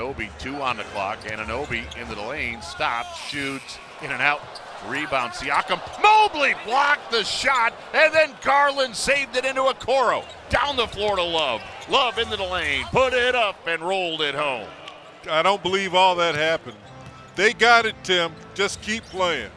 Anunoby, two on the clock. Anunoby into the lane, stops, shoots, in and out. Rebound, Siakam. Mobley blocked the shot, and then Garland saved it into Okoro. Down the floor to Love. Love into the lane, put it up, and rolled it home. I don't believe all that happened. They got it, Tim. Just keep playing.